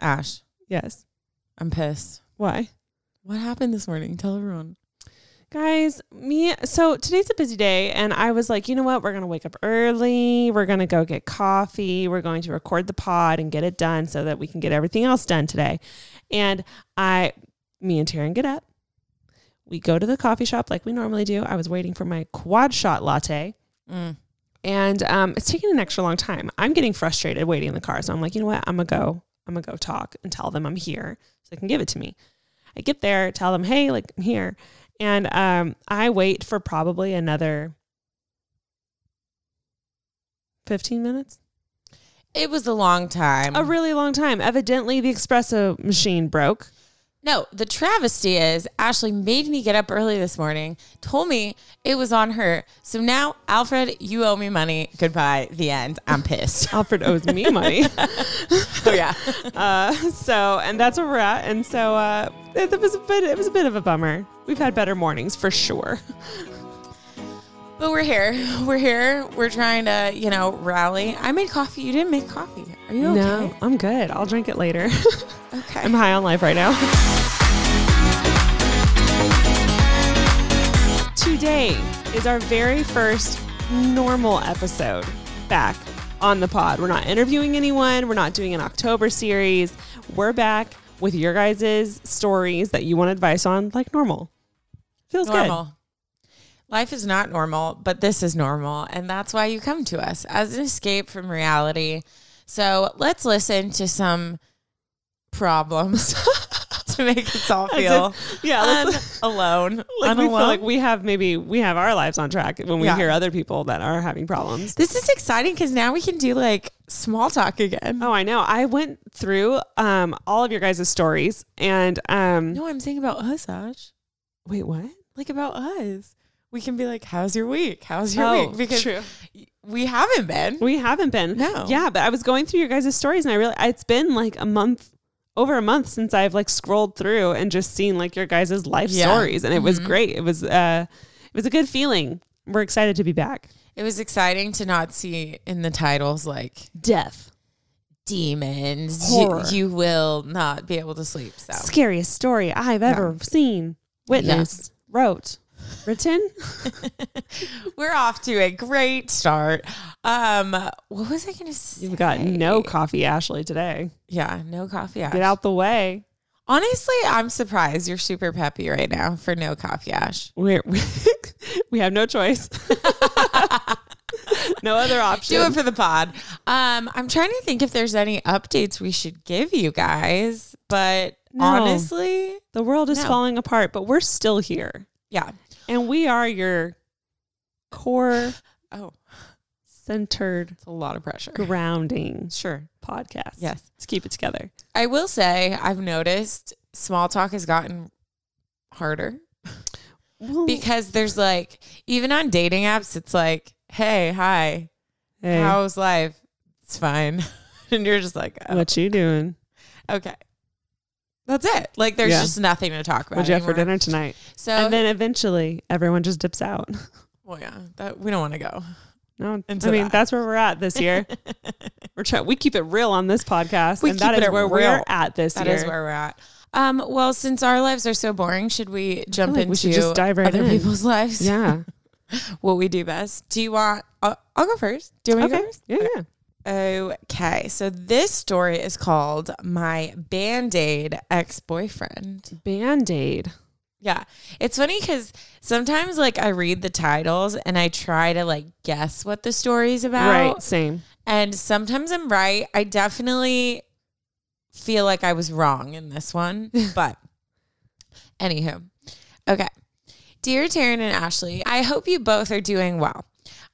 Ash, Yes. I'm pissed. Why? What happened this morning? Tell everyone. Guys, me so today's a busy day and I was like, you know what? We're going to wake up early. We're going to go get coffee. We're going to record the pod and get it done so that we can get everything else done today. And I me and Taryn get up. We go to the coffee shop like we normally do. I was waiting for my quad shot latte. Mm. And um, it's taking an extra long time. I'm getting frustrated waiting in the car. So I'm like, you know what? I'm going to go. I'm to go talk and tell them I'm here so they can give it to me. I get there, tell them, hey, like I'm here. And um, I wait for probably another 15 minutes. It was a long time. A really long time. Evidently, the espresso machine broke. No, the travesty is Ashley made me get up early this morning, told me it was on her. So now, Alfred, you owe me money. Goodbye. The end. I'm pissed. Alfred owes me money. oh, yeah. uh, so, and that's where we're at. And so, uh, it, it was a bit. It was a bit of a bummer. We've had better mornings for sure. But we're here. We're here. We're trying to, you know, rally. I made coffee. You didn't make coffee. Are you okay? No, I'm good. I'll drink it later. Okay. I'm high on life right now. Today is our very first normal episode back on the pod. We're not interviewing anyone, we're not doing an October series. We're back with your guys' stories that you want advice on, like normal. Feels good. normal. Life is not normal, but this is normal. And that's why you come to us as an escape from reality. So let's listen to some problems to make us all feel if- yeah, let's- alone. Like we feel like we have maybe we have our lives on track when we Yeah. hear other people that are having problems. this is exciting because now we can do like small talk again. Oh, I know. I went through um all of your guys' stories and um No, I'm saying about us, Ash. wait, what? Like about us. We can be like, "How's your week? How's your Oh, week?" Because true. we haven't been. We haven't been. No. Yeah, but I was going through your guys' stories and I really it's been like a month over a month since I've like scrolled through and just seen like your guys' life Yeah. stories and it was Mhm. great. It was uh it was a good feeling. We're excited to be back. It was exciting to not see in the titles like Death. demons. Horror. You, you will not be able to sleep. So Scariest story I've ever seen, witnessed, wrote, written. we're off to a great start. Um, what was I going to say? You've got no coffee, Ashley, today. Yeah, no coffee. Ash. Get out the way. Honestly, I'm surprised you're super peppy right now for no coffee, Ash. We're, we have no choice. no other option. Do it for the pod. Um, I'm trying to think if there's any updates we should give you guys, but No. honestly, the world is No. falling apart, but we're still here. yeah. And we are your core Oh, centered it's a lot of pressure. grounding Sure. podcast. Yes. Let's keep it together. I will say I've noticed small talk has gotten harder Well, because there's like even on dating apps, it's like, hey, hi, hey, how's life? It's fine, and you're just like, oh, what you doing? okay. That's it. Like there's Yeah. just nothing to talk about. What'd you have for anymore. dinner tonight? So and then eventually everyone just dips out. well, yeah, that we don't want to go. No, Into I mean that. that's where we're at this year. we're trying. We keep it real on this podcast, We and that keep is it where we're real. at this That year. is where we're at. Um, well, since our lives are so boring, should we jump like into we should just dive right other in. people's lives? yeah. what we do best. Do you want? Uh, I'll go first. Do you want me to Okay. go first? Yeah. Yeah. Okay, so this story is called My Band Aid Ex Boyfriend. Band aid. Yeah. It's funny because sometimes, like, I read the titles and I try to, like, guess what the story's about. Right. Same. And sometimes I'm right. I definitely feel like I was wrong in this one. But anywho, okay. Dear Taryn and Ashley, I hope you both are doing well.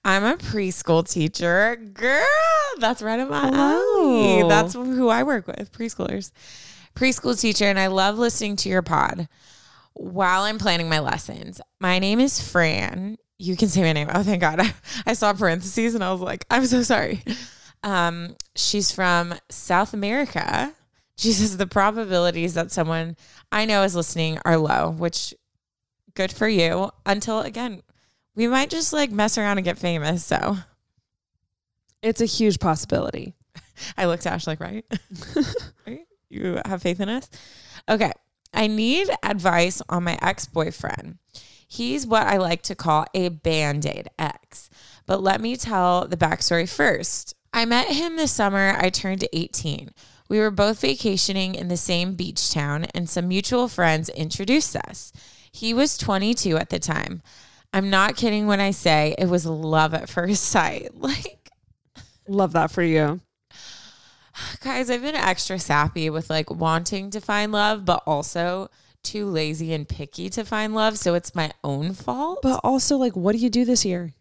I'm a preschool teacher. Girl, that's right up my alley. That's who I work with, preschoolers. Preschool teacher, and I love listening to your pod while I'm planning my lessons. My name is Fran. You can say my name. Oh, thank God. I saw parentheses and I was like, I'm so sorry. Um, she's from South America. She says the probabilities that someone I know is listening are low, which good for you. Until again, we might just like mess around and get famous. So It's a huge possibility. I looked at Ash like, right? right? You have faith in us? Okay. I need advice on my ex boyfriend. He's what I like to call a band aid ex. But let me tell the backstory first. I met him this summer. I turned 18. We were both vacationing in the same beach town, and some mutual friends introduced us. He was 22 at the time. I'm not kidding when I say it was love at first sight. Like, Love that for you. guys, I've been extra sappy with like wanting to find love, but also too lazy and picky to find love. So it's my own fault. But also, like, what do you do this year?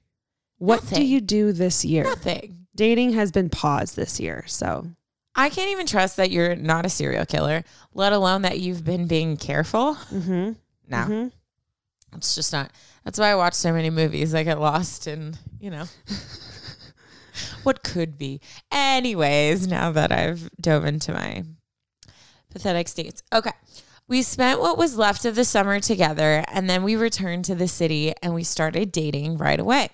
What do you do this year? nothing. Dating has been paused this year. So I can't even trust that you're not a serial killer, let alone that you've been being careful. mm-hmm. No, Mhm. It's just not. That's why I watch so many movies. I get lost in, you know, what could be. Anyways, now that I've dove into my pathetic states. Okay. We spent what was left of the summer together and then we returned to the city and we started dating right away.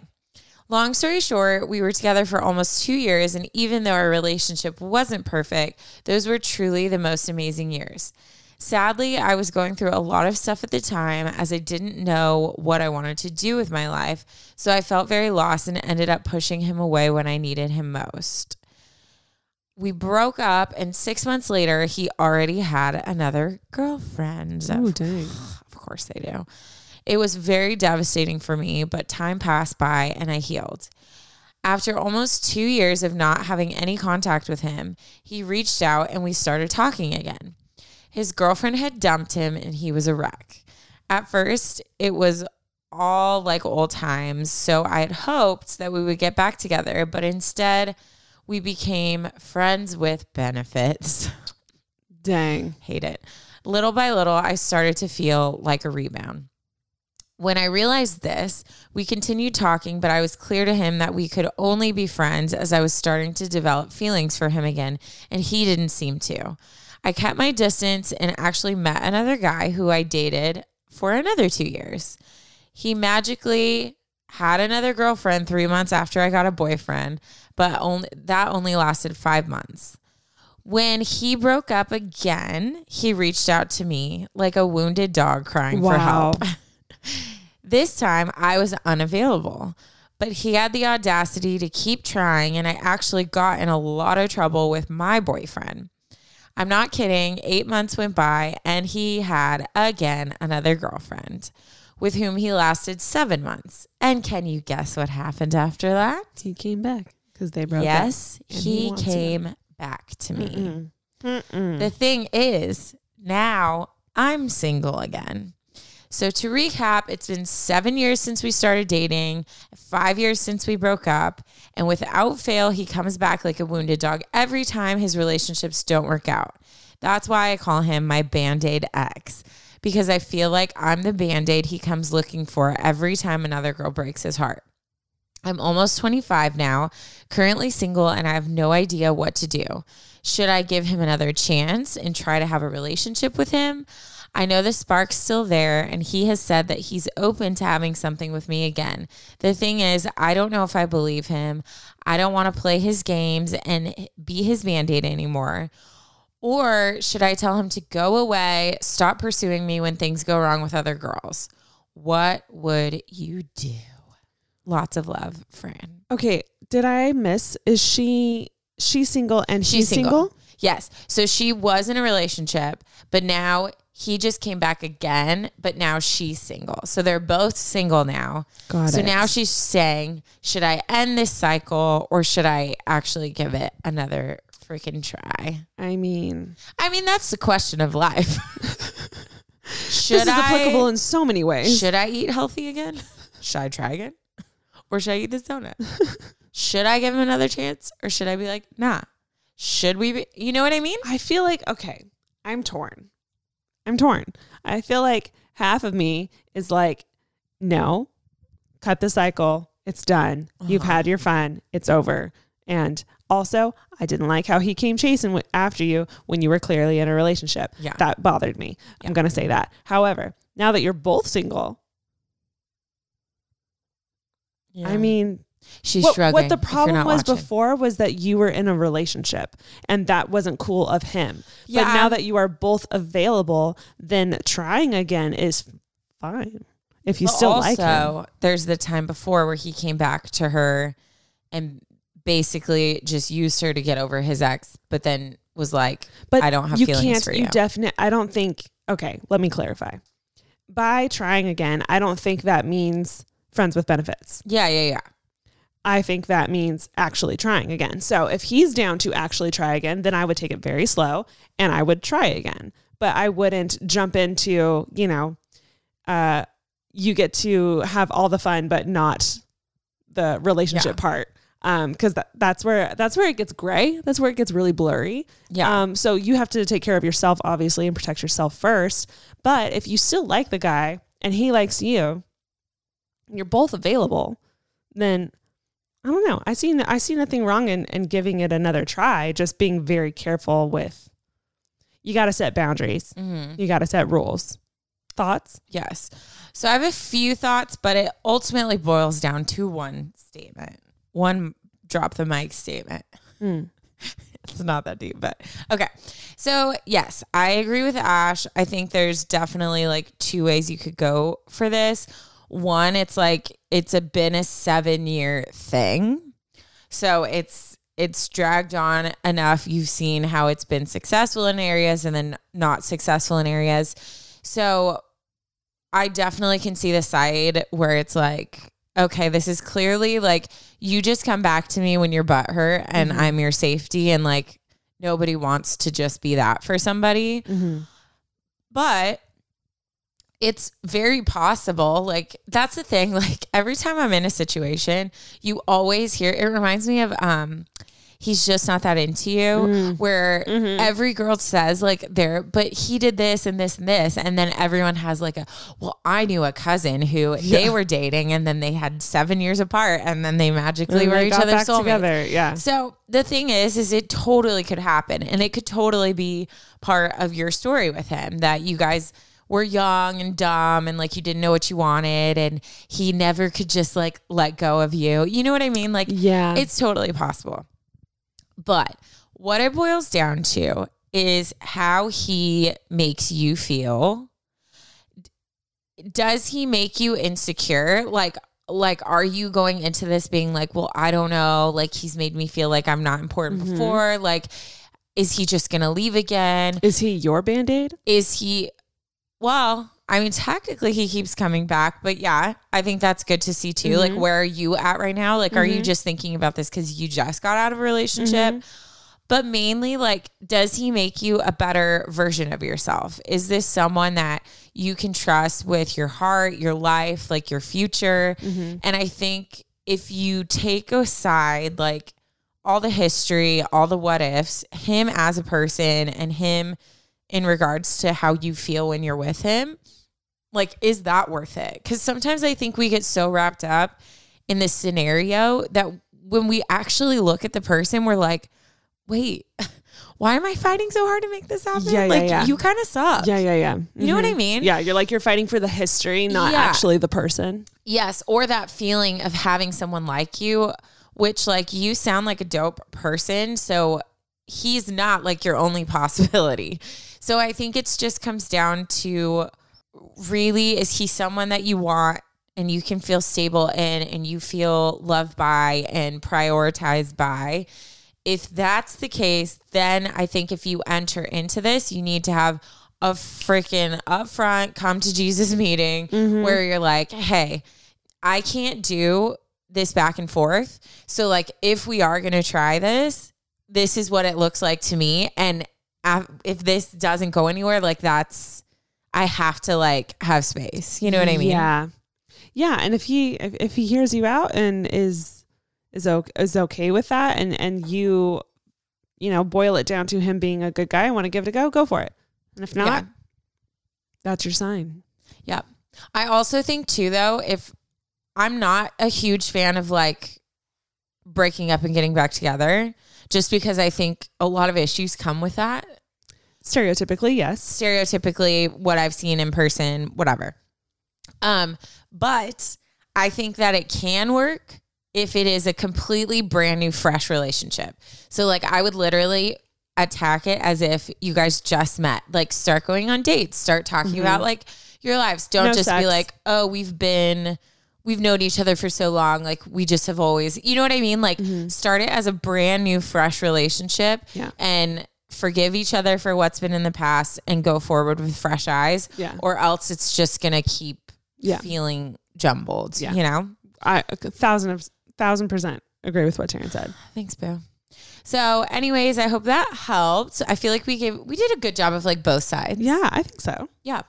Long story short, we were together for almost two years, and even though our relationship wasn't perfect, those were truly the most amazing years. Sadly, I was going through a lot of stuff at the time as I didn't know what I wanted to do with my life, so I felt very lost and ended up pushing him away when I needed him most. We broke up, and six months later, he already had another girlfriend. Ooh, dang. Of course they do. It was very devastating for me, but time passed by and I healed. After almost two years of not having any contact with him, he reached out and we started talking again. His girlfriend had dumped him and he was a wreck. At first, it was all like old times, so I had hoped that we would get back together, but instead, we became friends with benefits. Dang. Hate it. Little by little, I started to feel like a rebound. When I realized this, we continued talking, but I was clear to him that we could only be friends as I was starting to develop feelings for him again, and he didn't seem to. I kept my distance and actually met another guy who I dated for another two years. He magically had another girlfriend three months after I got a boyfriend, but only that only lasted five months. When he broke up again, he reached out to me like a wounded dog crying for help. this time I was unavailable, but he had the audacity to keep trying, and I actually got in a lot of trouble with my boyfriend. I'm not kidding. Eight months went by, and he had again another girlfriend with whom he lasted seven months. And can you guess what happened after that? He came back because they broke yes, and he, he to came back to me. up. Mm-mm. The thing is, now I'm single again. So to recap, it's been seven years since we started dating, five years since we broke up, and without fail, he comes back like a wounded dog every time his relationships don't work out. That's why I call him my band aid ex, because I feel like I'm the band aid he comes looking for every time another girl breaks his heart. I'm almost 25 now, currently single, and I have no idea what to do. Should I give him another chance and try to have a relationship with him? I know the spark's still there, and he has said that he's open to having something with me again. The thing is, I don't know if I believe him. I don't want to play his games and be his band aid anymore. Or should I tell him to go away, stop pursuing me when things go wrong with other girls? What would you do? Lots of love, Fran. Okay. Did I miss? Is she she's single and She's she's single. Yes. So she was in a relationship, but now he just came back again, but now she's single. So they're both single now. Got so it. now she's saying, should I end this cycle or should I actually give it another freaking try? I mean, I mean, that's the question of life. should this is I applicable in so many ways. should I eat healthy again? Should I try again? Or should I eat this donut? should I give him another chance or should I be like, nah? Should we be, you know what I mean? I feel like okay, I'm torn. I'm torn. I feel like half of me is like, no, cut the cycle. It's done. You've Uh-huh. had your fun. It's over. And also, I didn't like how he came chasing after you when you were clearly in a relationship. Yeah. That bothered me. I'm going to say that. However, now that you're both single, I mean, she's what, shrugging. what the problem was watching. before was that you were in a relationship and that wasn't cool of him. But Yeah. now that you are both available, then trying again is fine. If you still also, like him. there's the time before where he came back to her and basically just used her to get over his ex, but then was like, But I don't have you feelings can't, for you. you. definitely, I don't think, okay, let me clarify. By trying again, I don't think that means friends with benefits. yeah, yeah, yeah. I think that means actually trying again. So if he's down to actually try again, then I would take it very slow and I would try again. But I wouldn't jump into, you know, uh, you get to have all the fun, but not the relationship Yeah. part. Um, cause that, that's where, that's where it gets gray. That's where it gets really blurry. Yeah. Um, so you have to take care of yourself, obviously, and protect yourself first. But if you still like the guy and he likes you, and you're both available, then I don't know. I see I see nothing wrong in, in giving it another try. Just being very careful with. You got to set boundaries. Mhm. You got to set rules. Thoughts? Yes. So I have a few thoughts, but it ultimately boils down to one statement. One drop the mic statement. Hmm. it's not that deep, but okay. So, yes, I agree with Ash. I think there's definitely like two ways you could go for this. One, it's like it's a been a 7-year thing. So, it's it's dragged on enough. You've seen how it's been successful in areas and then not successful in areas. So, I definitely can see the side where it's like, okay, this is clearly like you just come back to me when you're butthurt and Mm-hmm. I'm your safety and like nobody wants to just be that for somebody. Mm-hmm. But it's very possible. Like that's the thing. Like every time I'm in a situation, you always hear it reminds me of um he's just not that into you Mm. where Mm-hmm. every girl says like there but he did this and this and this and then everyone has like a well I knew a cousin who they were dating and then they had 7 years apart and then they magically And were they each other's soulmates. together. Yeah. So the thing is, is it totally could happen, and it could totally be part of your story with him that you guys were young and dumb, and like you didn't know what you wanted, and he never could just like let go of you. You know what I mean? Like, Yeah. it's totally possible. But what it boils down to is how he makes you feel. Does he make you insecure? Like, like, are you going into this being like, well, I don't know, like he's made me feel like I'm not important mm-hmm. before? Like, is he just gonna leave again? Is he your band aid? Is he well, I mean, technically he keeps coming back, but yeah, I think that's good to see too. Like, mm-hmm. where are you at right now? Like, are you mm-hmm. just thinking about this because you just got out of a relationship? Mm-hmm. But mainly, like, does he make you a better version of yourself? Is this someone that you can trust with your heart, your life, like your future? And I think if you take aside, like, all the history, all the what ifs, him as a person and him in regards to how you feel when you're with him, like, is that worth it? Because sometimes I think we get so wrapped up in this scenario that when we actually look at the person, we're like, wait, why am I fighting so hard to make this happen? Yeah, yeah, like, yeah. you kind of suck. Yeah, yeah, yeah. You know what I Mhm. mean? Yeah, you're like you're fighting for the history, not Yeah. actually the person. Yes, or that feeling of having someone like you, which like you sound like a dope person, so he's not like your only possibility. So I think it's just comes down to really is he someone that you want and you can feel stable in and you feel loved by and prioritized by? if that's the case, then I think if you enter into this, you need to have a freaking upfront come to Jesus meeting mm-hmm. where you're like, hey, I can't do this back and forth. So, like, if we are going to try this, this is what it looks like to me. And if this doesn't go anywhere, like, that's, I have to like have space. You know what I mean? Yeah. Yeah, and if he if, if he hears you out and is is okay, is okay with that and and you you know, boil it down to him being a good guy, I want to give it a go, go for it. And if not, Yeah. that's your sign. Yep. I also think too though, if I'm not a huge fan of like breaking up and getting back together, just because I think a lot of issues come with that. Stereotypically, yes. Stereotypically, what I've seen in person, whatever. Um, but I think that it can work if it is a completely brand new, fresh relationship. So, like, I would literally attack it as if you guys just met. Like, start going on dates, start talking about like your lives. Don't No just be like, oh, we've been. We've known each other for so long. Like, we just have always, you know what I mean? Like, start it as a brand new, fresh relationship Yeah. and forgive each other for what's been in the past and go forward with fresh eyes. Yeah. Or else it's just going to keep Yeah. feeling jumbled, Yeah. you know? I a thousand of thousand percent agree with what Taryn said. Thanks, Boo. So, anyways, I hope that helped. I feel like we gave we did a good job of like both sides. Yeah, I think so. Yeah.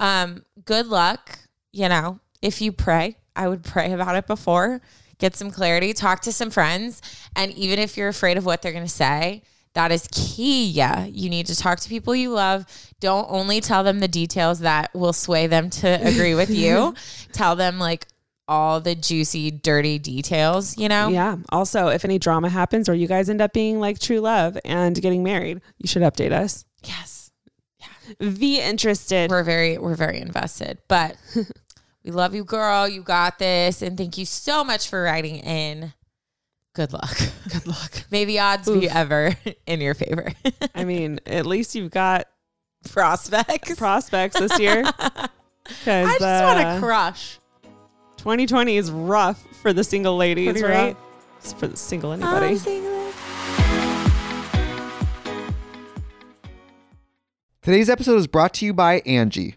Um, good luck. You know, if you pray, I would pray about it before, get some clarity, talk to some friends. And even if you're afraid of what they're gonna say, that is key. Yeah. You need to talk to people you love. Don't only tell them the details that will sway them to agree with you. tell them like all the juicy, dirty details, you know? Yeah. Also, if any drama happens or you guys end up being like true love and getting married, you should update us. Yes. Yeah. Be interested. we're very we're very invested but we love you girl. You got this. And thank you so much for writing in. Good luck. Good luck. May the odds be ever in your favor. I mean, at least you've got prospects. prospects this year. I just want to uh, crush. 2020 is rough for the single ladies, Pretty right? It's for the single anybody. Today's episode is brought to you by Angi.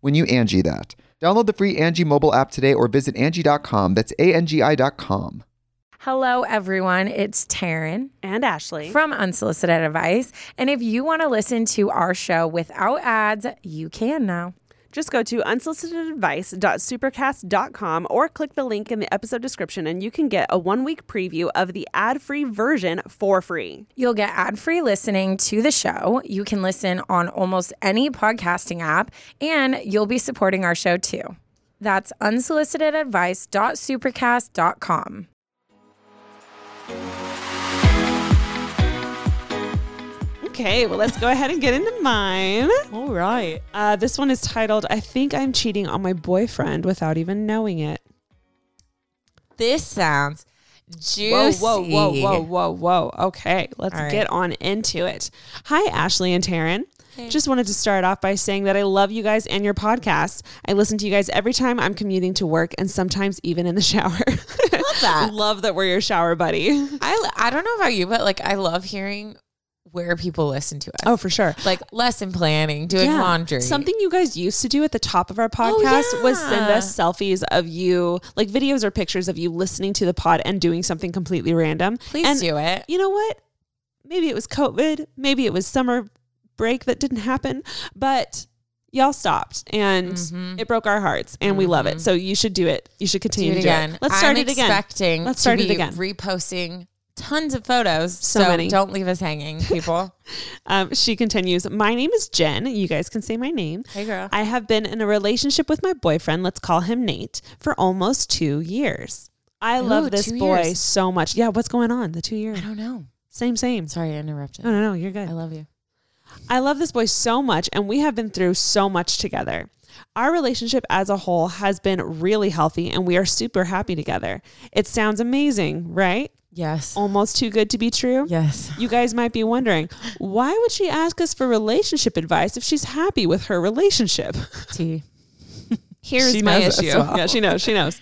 when you Angi that. Download the free Angi mobile app today or visit Angi.com. That's A-N-G-I dot com. hello everyone it's taryn And Ashley. from unsolicited advice and if you want to listen to our show without ads you can now Just go to unsolicitedadvice.supercast.com or click the link in the episode description and you can get a one week preview of the ad free version for free. You'll get ad free listening to the show. You can listen on almost any podcasting app, and you'll be supporting our show too. That's unsolicitedadvice.supercast.com. Okay, well, let's go ahead and get into mine. All right. Uh, this one is titled, I Think I'm Cheating on My Boyfriend Without Even Knowing It. This sounds juicy. Whoa, whoa, whoa, whoa, whoa, whoa. Okay, let's right. get on into it. Hi, Ashley and Taryn. Just wanted to start off by saying that I love you guys and your podcast. I listen to you guys every time I'm commuting to work and sometimes even in the shower. Love that. love that we're your shower buddy. I I don't know about you, but like I love hearing where people listen to us. Oh, for sure. like lesson planning, doing Yeah. laundry. Something you guys used to do at the top of our podcast was send us selfies of you, like videos or pictures of you listening to the pod and doing something completely random. Please and do it. You know what? Maybe it was COVID, maybe it was summer break that didn't happen, but y'all stopped and Mhm. it broke our hearts and we love it. So you should do it. You should Do continue it to do again. it. Let's start I'm it again. Expecting Let's start it again. Reposting tons of photos. So So, many. don't leave us hanging, people. Um, she continues, My name is Jen. You guys can say my name. hey, girl. I have been in a relationship with my boyfriend, let's call him Nate, for almost two years. I Ooh, love this boy years. so much. Yeah, what's going on? The two years. I don't know. Same, same. Sorry, I interrupted. No, no, no, you're good. I love you. I love this boy so much, and we have been through so much together. Our relationship as a whole has been really healthy, and we are super happy together. It sounds amazing, right? Yes. Almost too good to be true. Yes. You guys might be wondering, why would she ask us for relationship advice if she's happy with her relationship? T. Here's She my issue. well. Yeah, she knows. She knows.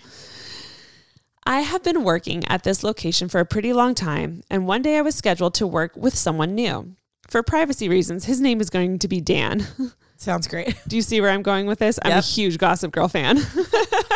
I have been working at this location for a pretty long time, and one day I was scheduled to work with someone new. For privacy reasons, his name is going to be Dan. Sounds great. Do you see where I'm going with this? I'm a huge Gossip Girl fan.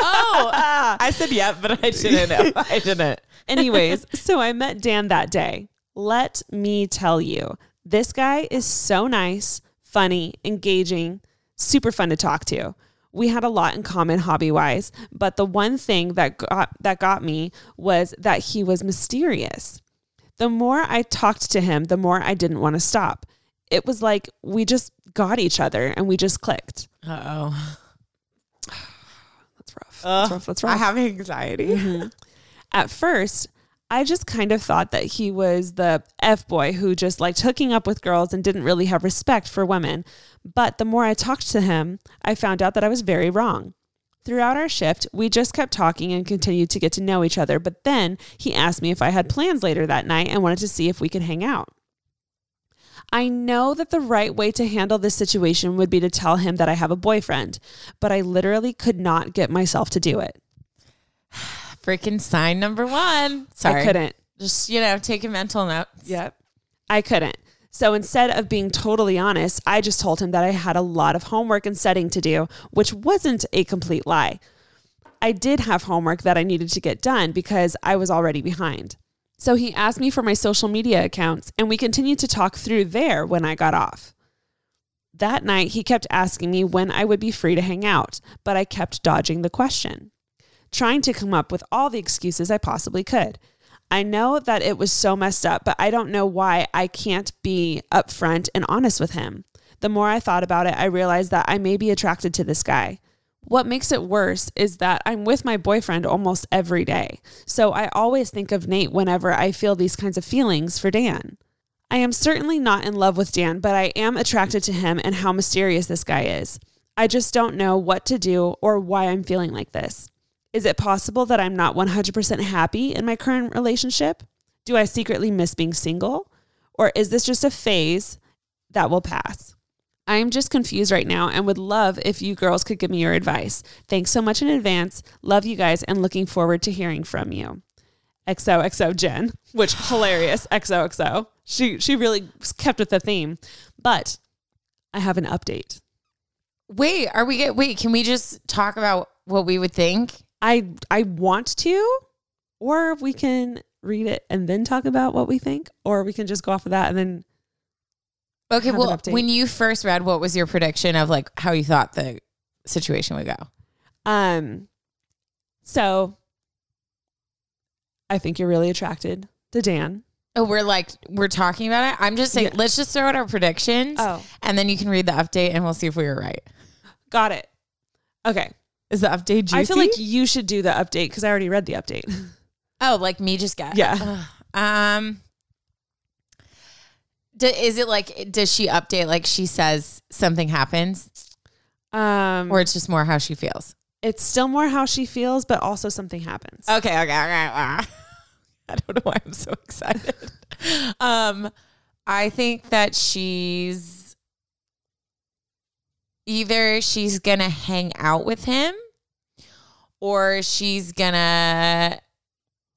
Oh, ah. I said yeah, but I didn't know. I didn't. Anyways, so I met Dan that day. Let me tell you, this guy is so nice, funny, engaging, super fun to talk to. We had a lot in common hobby wise, but the one thing that got that got me was that he was mysterious. The more I talked to him, the more I didn't want to stop. It was like we just got each other and we just clicked. Uh oh. That's rough. That's rough. That's rough. I have anxiety. Mm-hmm. At first, I just kind of thought that he was the F boy who just liked hooking up with girls and didn't really have respect for women. But the more I talked to him, I found out that I was very wrong. Throughout our shift, we just kept talking and continued to get to know each other. But then he asked me if I had plans later that night and wanted to see if we could hang out. I know that the right way to handle this situation would be to tell him that I have a boyfriend, but I literally could not get myself to do it. Freaking sign number one. Sorry. I couldn't. Just, you know, take a mental note. Yep. I couldn't. So instead of being totally honest, I just told him that I had a lot of homework and studying to do, which wasn't a complete lie. I did have homework that I needed to get done because I was already behind. So he asked me for my social media accounts, and we continued to talk through there when I got off. That night, he kept asking me when I would be free to hang out, but I kept dodging the question, trying to come up with all the excuses I possibly could. I know that it was so messed up, but I don't know why I can't be upfront and honest with him. The more I thought about it, I realized that I may be attracted to this guy. What makes it worse is that I'm with my boyfriend almost every day. So I always think of Nate whenever I feel these kinds of feelings for Dan. I am certainly not in love with Dan, but I am attracted to him and how mysterious this guy is. I just don't know what to do or why I'm feeling like this. Is it possible that I'm not 100% happy in my current relationship? Do I secretly miss being single? Or is this just a phase that will pass? I am just confused right now and would love if you girls could give me your advice. Thanks so much in advance. Love you guys and looking forward to hearing from you. XOXO Jen, which hilarious XOXO. She she really kept with the theme. But I have an update. Wait, are we get wait, can we just talk about what we would think? I I want to, or we can read it and then talk about what we think, or we can just go off of that and then Okay, well, when you first read, what was your prediction of like how you thought the situation would go? um so I think you're really attracted to Dan. Oh, we're like we're talking about it. I'm just saying, Yeah. let's just throw out our predictions, Oh. and then you can read the update, and we'll see if we were right. Got it. Okay. Is the update juicy? I feel like you should do the update because I already read the update. oh, like me just got Yeah. Um, do, is it like does she update like she says something happens, Um or it's just more how she feels? it's still more how she feels, but also something happens. Okay, okay, okay. I don't know why I'm so excited. um, I think that she's either she's gonna hang out with him or she's gonna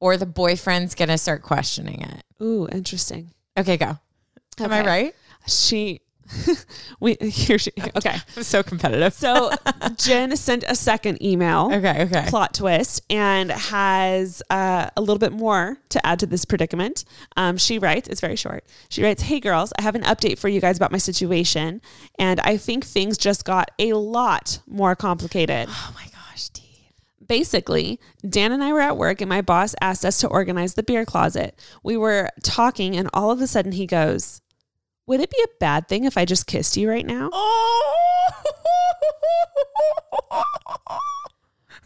or the boyfriend's gonna start questioning it. Ooh, interesting. Okay, go. Am I right? She, we here she. Okay, I'm so competitive. so Jen sent a second email. okay, okay. plot twist and has uh, a little bit more to add to this predicament. Um, she writes, it's very short. She writes, Hey girls, I have an update for you guys about my situation. And I think things just got a lot more complicated. Oh my gosh, Steve. Basically, Dan and I were at work and my boss asked us to organize the beer closet. We were talking and all of a sudden he goes, Would it be a bad thing if I just kissed you right now? Oh!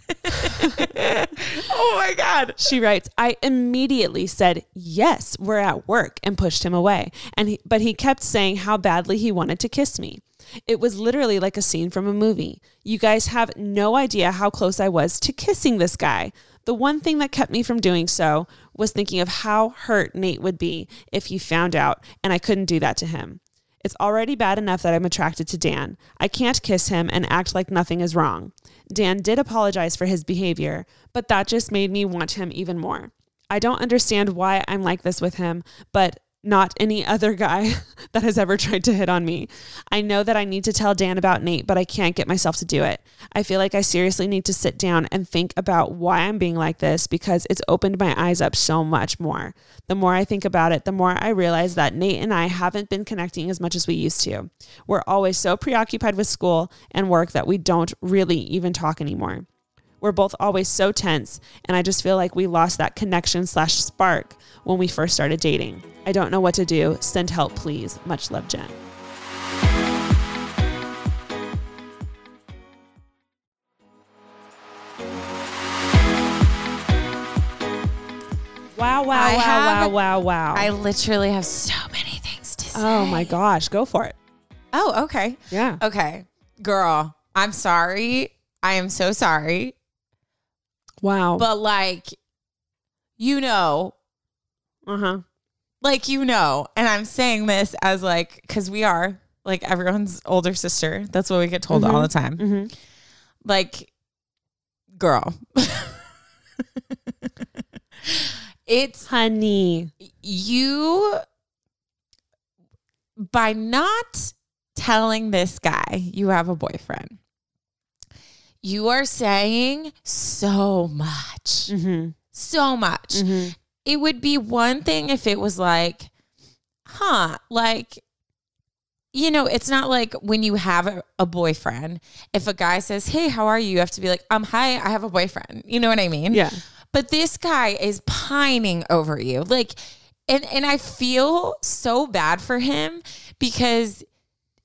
oh my god. She writes, I immediately said, Yes, we're at work and pushed him away. And he, but he kept saying how badly he wanted to kiss me. It was literally like a scene from a movie. You guys have no idea how close I was to kissing this guy. The one thing that kept me from doing so was thinking of how hurt Nate would be if he found out, and I couldn't do that to him. It's already bad enough that I'm attracted to Dan. I can't kiss him and act like nothing is wrong. Dan did apologize for his behavior, but that just made me want him even more. I don't understand why I'm like this with him, but not any other guy that has ever tried to hit on me. I know that I need to tell Dan about Nate, but I can't get myself to do it. I feel like I seriously need to sit down and think about why I'm being like this because it's opened my eyes up so much more. The more I think about it, the more I realize that Nate and I haven't been connecting as much as we used to. We're always so preoccupied with school and work that we don't really even talk anymore. We're both always so tense, and I just feel like we lost that connection slash spark when we first started dating. I don't know what to do. Send help, please. Much love, Jen. Wow, wow, I wow, have- wow, wow, wow. I literally have so many things to oh say. oh my gosh, go for it. Oh, okay. Yeah. Okay. Girl, I'm sorry. I am so sorry. Wow. But like, you know, Uh huh. like you know, and I'm saying this as like because we are like everyone's older sister. That's what we get told all the time. Mm-hmm. Like, girl, it's Honey. you by not telling this guy you have a boyfriend. You are saying so much, Mm-hmm. so much. Mm-hmm. it would be one thing if it was like, huh, like, you know, it's not like when you have a, a boyfriend, if a guy says, hey, how are you? You have to be like, um, hi, I have a boyfriend. You know what I mean? Yeah. But this guy is pining over you. Like, and, and I feel so bad for him because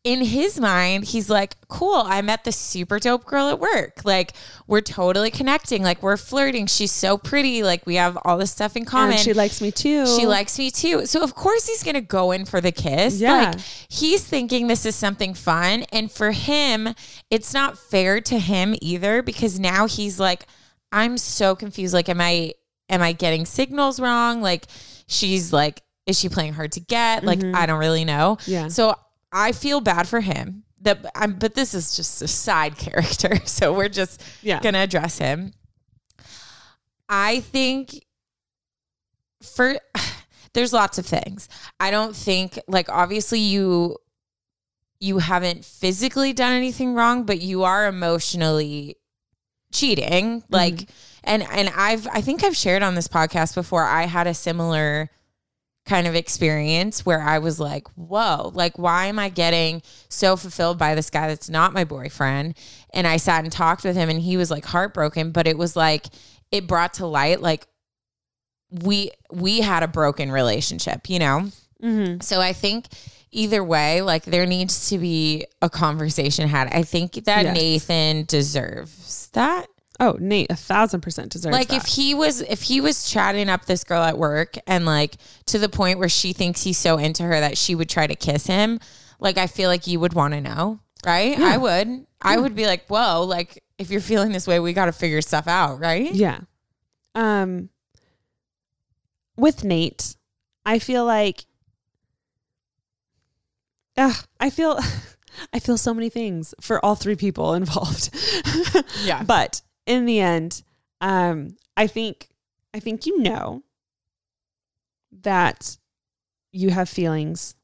in his mind, he's like, cool, I met this super dope girl at work. Like, we're totally connecting. Like, we're flirting. She's so pretty. Like, we have all this stuff in common. And she likes me too. She likes me too. So of course he's gonna go in for the kiss. Yeah. Like he's thinking this is something fun. And for him, it's not fair to him either because now he's like, I'm so confused. Like, am I am I getting signals wrong? Like she's like, is she playing hard to get? Like, mm-hmm. I don't really know. Yeah. So I feel bad for him. That I'm but this is just a side character. So we're just Yeah. gonna address him. I think for there's lots of things. I don't think like obviously you you haven't physically done anything wrong, but you are emotionally cheating. Like mm-hmm. and and I've I think I've shared on this podcast before I had a similar kind of experience where I was like, whoa, like, why am I getting so fulfilled by this guy that's not my boyfriend? And I sat and talked with him and he was like heartbroken, but it was like, it brought to light, like, we we had a broken relationship, you know? Mm-hmm. So I think either way, like there needs to be a conversation had. I think that Yes. Nathan deserves that Oh, Nate, a thousand percent deserves like that. if he was if he was chatting up this girl at work and like to the point where she thinks he's so into her that she would try to kiss him like i feel like you would want to know right i would i would be like whoa like if you're feeling this way we got to figure stuff out right Yeah. Um with Nate, I feel like Ugh, I feel I feel so many things for all three people involved. Yeah. But in the end, um, I think I think you know that you have feelings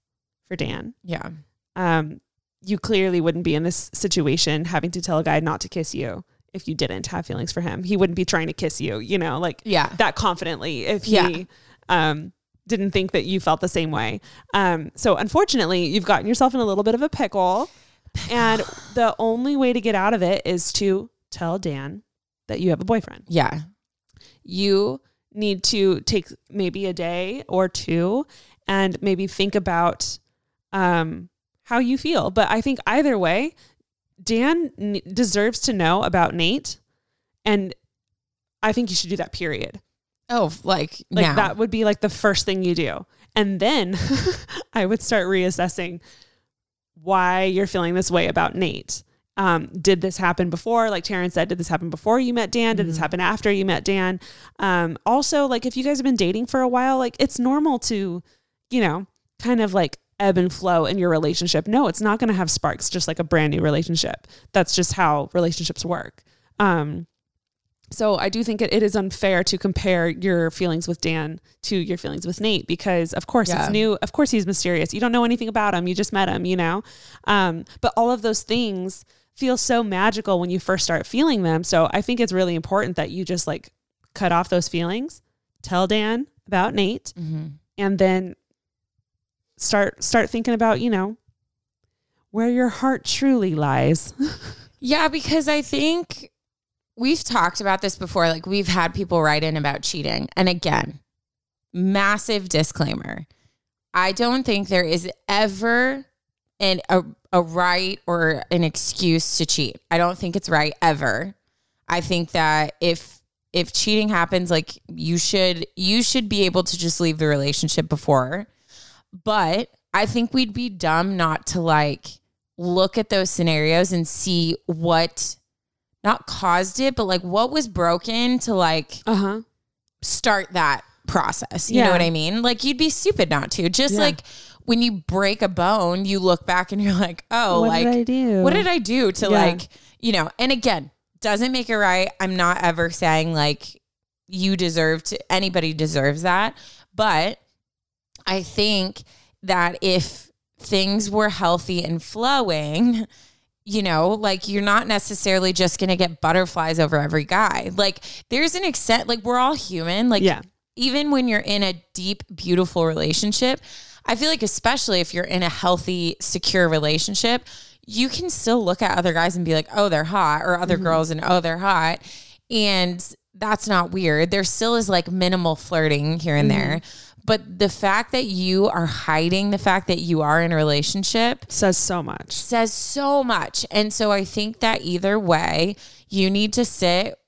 for Dan. Yeah. Um, you clearly wouldn't be in this situation having to tell a guy not to kiss you if you didn't have feelings for him. He wouldn't be trying to kiss you, you know, like Yeah. that confidently if he Yeah. um, didn't think that you felt the same way. Um, so unfortunately, you've gotten yourself in a little bit of a pickle, and the only way to get out of it is to tell Dan that you have a boyfriend. Yeah. You need to take maybe a day or two and maybe think about um, how you feel. But I think either way, Dan n- deserves to know about Nate, and I think you should do that. Period. Oh, like, Like now. that would be like the first thing you do. And then I would start reassessing why you're feeling this way about Nate. Um, did this happen before? Like Taryn said, did this happen before you met Dan? Did this happen after you met Dan? Um, also, like if you guys have been dating for a while, like it's normal to, you know, kind of like ebb and flow in your relationship. No, it's not going to have sparks just like a brand new relationship. That's just how relationships work. Um, so I do think it, it is unfair to compare your feelings with Dan to your feelings with Nate because of course Yeah. it's new. Of course he's mysterious. You don't know anything about him. You just met him, you know? Um, but all of those things feel so magical when you first start feeling them. So I think it's really important that you just like cut off those feelings, tell Dan about Nate, Mhm. and then start start thinking about, you know, where your heart truly lies. Yeah, because I think we've talked about this before. Like we've had people write in about cheating. And again, massive disclaimer. I don't think there is ever an a, a right or an excuse to cheat. I don't think it's right ever. I think that if if cheating happens, like you should you should be able to just leave the relationship before. But I think we'd be dumb not to like look at those scenarios and see what not caused it, but like what was broken to like Uh-huh. start that process. You know what I mean? Like you'd be stupid not to. Just Yeah. like when you break a bone, you look back and you're like, oh, what like did I do? what did I do to Yeah. like, you know, and again, doesn't make it right. I'm not ever saying like you deserve to anybody deserves that, but I think that if things were healthy and flowing, you know, like you're not necessarily just going to get butterflies over every guy. Like there's an extent like we're all human, like Yeah. even when you're in a deep beautiful relationship, I feel like especially if you're in a healthy, secure relationship, you can still look at other guys and be like, "Oh, they're hot," or other mm-hmm. girls and "Oh, they're hot." And that's not weird. There still is like minimal flirting here and there. Mm-hmm. But the fact that you are hiding the fact that you are in a relationship says so much. says so much. And so I think that either way, you need to sit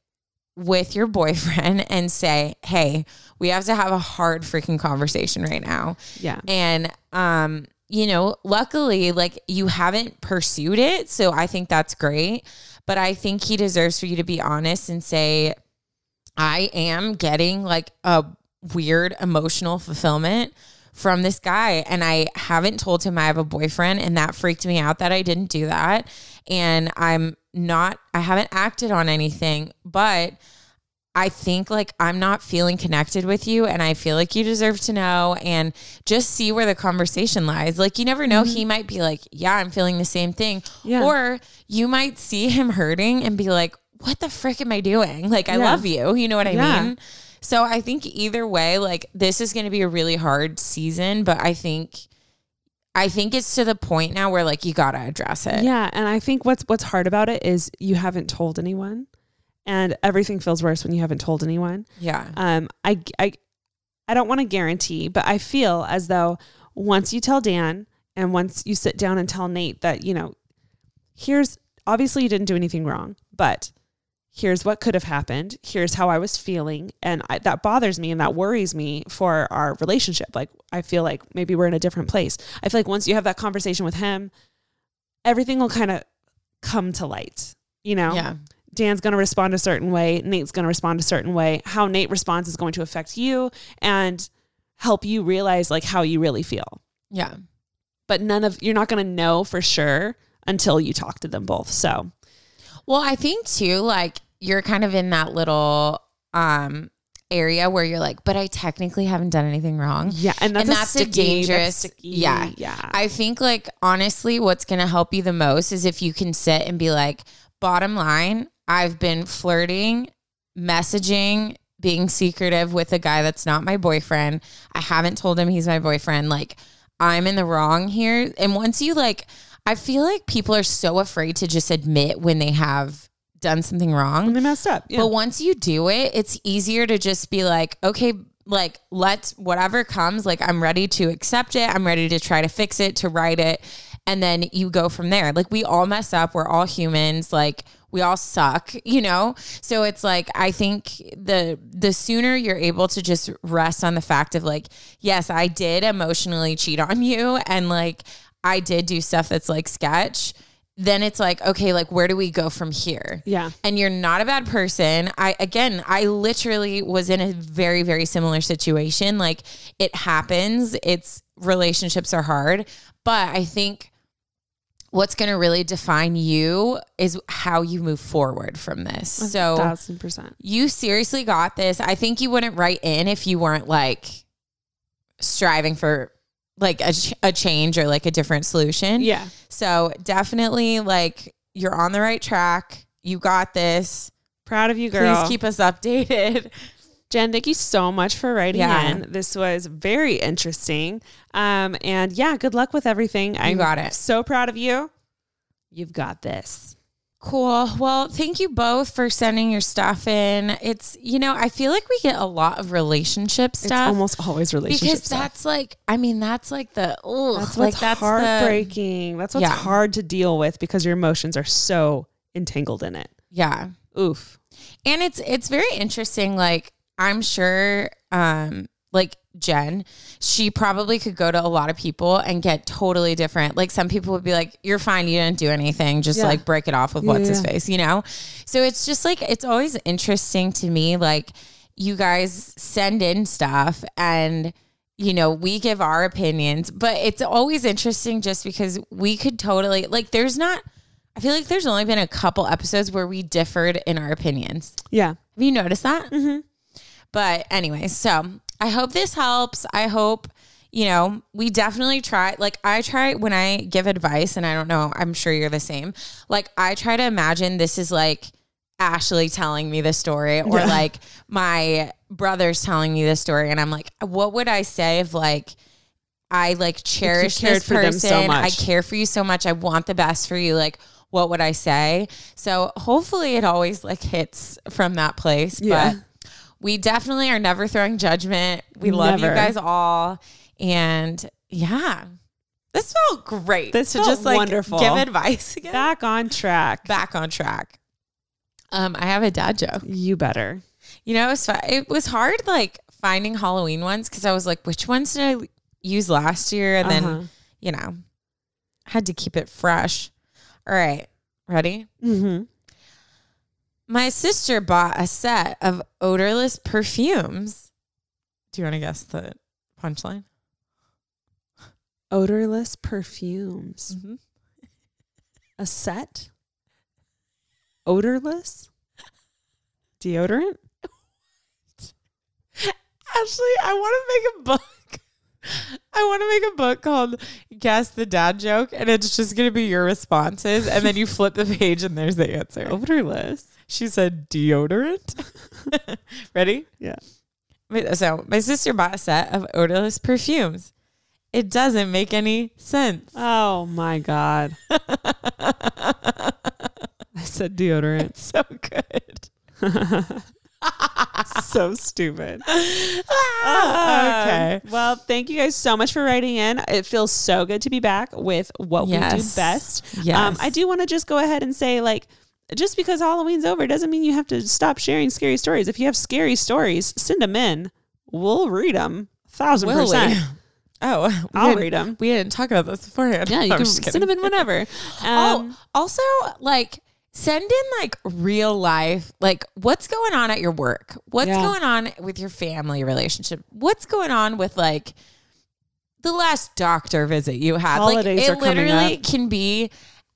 with your boyfriend and say, "Hey, we have to have a hard freaking conversation right now." Yeah. And um, you know, luckily like you haven't pursued it, so I think that's great. But I think he deserves for you to be honest and say, "I am getting like a weird emotional fulfillment from this guy and I haven't told him I have a boyfriend and that freaked me out that I didn't do that and I'm not I haven't acted on anything but I think like I'm not feeling connected with you and I feel like you deserve to know and just see where the conversation lies. Like you never know he mm-hmm. might be like, "Yeah, I'm feeling the same thing." Yeah. Or you might see him hurting and be like, "What the frick am I doing? Like I Yeah. love you." You know what I Yeah. mean? So I think either way, like this is going to be a really hard season, but I think I think it's to the point now where like you got to address it. Yeah, and I think what's what's hard about it is you haven't told anyone, and everything feels worse when you haven't told anyone. Yeah. Um, I I I don't want to guarantee, but I feel as though once you tell Dan and once you sit down and tell Nate that you know, here's obviously you didn't do anything wrong, but here's what could have happened. Here's how I was feeling, and I, that bothers me and that worries me for our relationship. Like I feel like maybe we're in a different place. I feel like once you have that conversation with him, everything will kind of come to light. You know, Yeah. Dan's going to respond a certain way, Nate's going to respond a certain way. How Nate responds is going to affect you and help you realize like how you really feel. Yeah. But none of you're not going to know for sure until you talk to them both. So, Well, I think too, like you're kind of in that little um area where you're like, but I technically haven't done anything wrong. yeah, and that's, and a that's sticky, dangerous. that's yeah, yeah. I think like honestly, what's gonna help you the most is if you can sit and be like, bottom line, I've been flirting, messaging, being secretive with a guy that's not my boyfriend. I haven't told him he's my boyfriend. Like, I'm in the wrong here. And once you like, I feel like people are so afraid to just admit when they have done something wrong. and they messed up. Yeah. But once you do it, it's easier to just be like, okay, like let's whatever comes, like I'm ready to accept it. I'm ready to try to fix it, to write it. And then you go from there. Like we all mess up. We're all humans. Like we all suck, you know? So it's like I think the the sooner you're able to just rest on the fact of like, yes, I did emotionally cheat on you and like I did do stuff that's like sketch, then it's like, okay, like where do we go from here? yeah. and you're not a bad person. I again, I literally was in a very very similar situation. Like it happens. It's relationships are hard, but I think what's going to really define you is how you move forward from this. So thousand percent. you seriously got this. I think you wouldn't write in if you weren't like striving for like a, ch- a change or like a different solution. Yeah. So definitely like you're on the right track. You got this. Proud of you, girl. Please keep us updated. Jen, thank you so much for writing Yeah. in. This was very interesting. Um, and yeah, good luck with everything. I'm got it. so proud of you. You've got this. Cool. Well, thank you both for sending your stuff in. It's, you know, I feel like we get a lot of relationship It's stuff. almost always relationship because stuff. that's like, I mean, that's like the, oh, That's like that's the, heartbreaking. that's what's Yeah. hard to deal with because your emotions are so entangled in it. yeah. Oof. and it's it's very interesting like i'm sure um like jen she probably could go to a lot of people and get totally different like some people would be like you're fine you didn't do anything just Yeah. like break it off with Yeah, what's his face you know so it's just like it's always interesting to me like you guys send in stuff and you know, we give our opinions, but it's always interesting just because we could totally like there's not I feel like there's only been a couple episodes where we differed in our opinions. Yeah. Have you noticed that? Mm-hmm. But anyway, so I hope this helps. I hope, you know, we definitely try. Like, I try when I give advice, and I don't know, I'm sure you're the same. Like, I try to imagine this is like Ashley telling me the story, or Yeah. like my brother's telling me the story. And I'm like, what would I say if, like, I like cherish this person. so I care for you so much. I want the best for you. Like, what would I say? So hopefully it always like hits from that place. Yeah. But we definitely are never throwing judgment. We love you guys all. And yeah, this felt great. This felt just like wonderful. give advice again. Back on track. Back on track. Um, I have a dad joke. You better. You know, it was, it was hard like finding Halloween ones because I was like, which ones did I use last year? And Uh-huh. then, you know, had to keep it fresh. All right, ready? Mm-hmm. My sister bought a set of odorless perfumes. Do you want to guess the punchline? Odorless perfumes. Mm-hmm. A set? Odorless? Deodorant? Actually, I want to make a book. I want to make a book called Guess the Dad Joke, and it's just going to be your responses. And then you flip the page, and there's the answer. Odorless. She said deodorant. Ready? Yeah. So, my sister bought a set of odorless perfumes. It doesn't make any sense. Oh my God. I said deodorant. so good. so stupid. Ah, okay. Well, thank you guys so much for writing in. It feels so good to be back with what we do best. Yes. Um, I do want to just go ahead and say, like, just because Halloween's over doesn't mean you have to stop sharing scary stories. If you have scary stories, send them in. We'll read them. Thousand Will we? percent. Oh, we I'll read them. We didn't talk about this beforehand. Yeah, you I'm can send them in whenever. Oh, Um, also, like, send in like real life, like what's going on at your work? What's Yeah. going on with your family relationship? What's going on with like the last doctor visit you had? Holidays like, it literally can be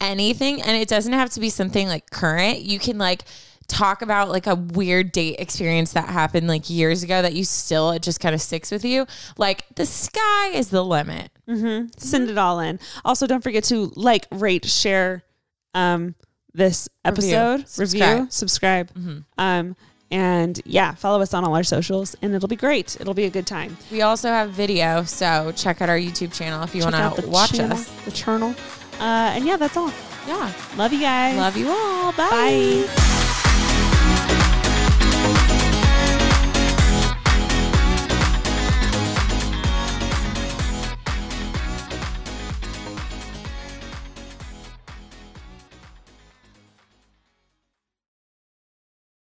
anything and it doesn't have to be something like current. You can like talk about like a weird date experience that happened like years ago that you still it just kind of sticks with you. Like the sky is the limit. Send it all in. Also, don't forget to like, rate, share um, this episode, review, Subscribe. subscribe. Um, and yeah, follow us on all our socials, and it'll be great. It'll be a good time. We also have video, so check out our YouTube channel if you want to watch channel, us. the channel. Uh, and yeah, that's all. Yeah. Love you guys. Love you all. Bye.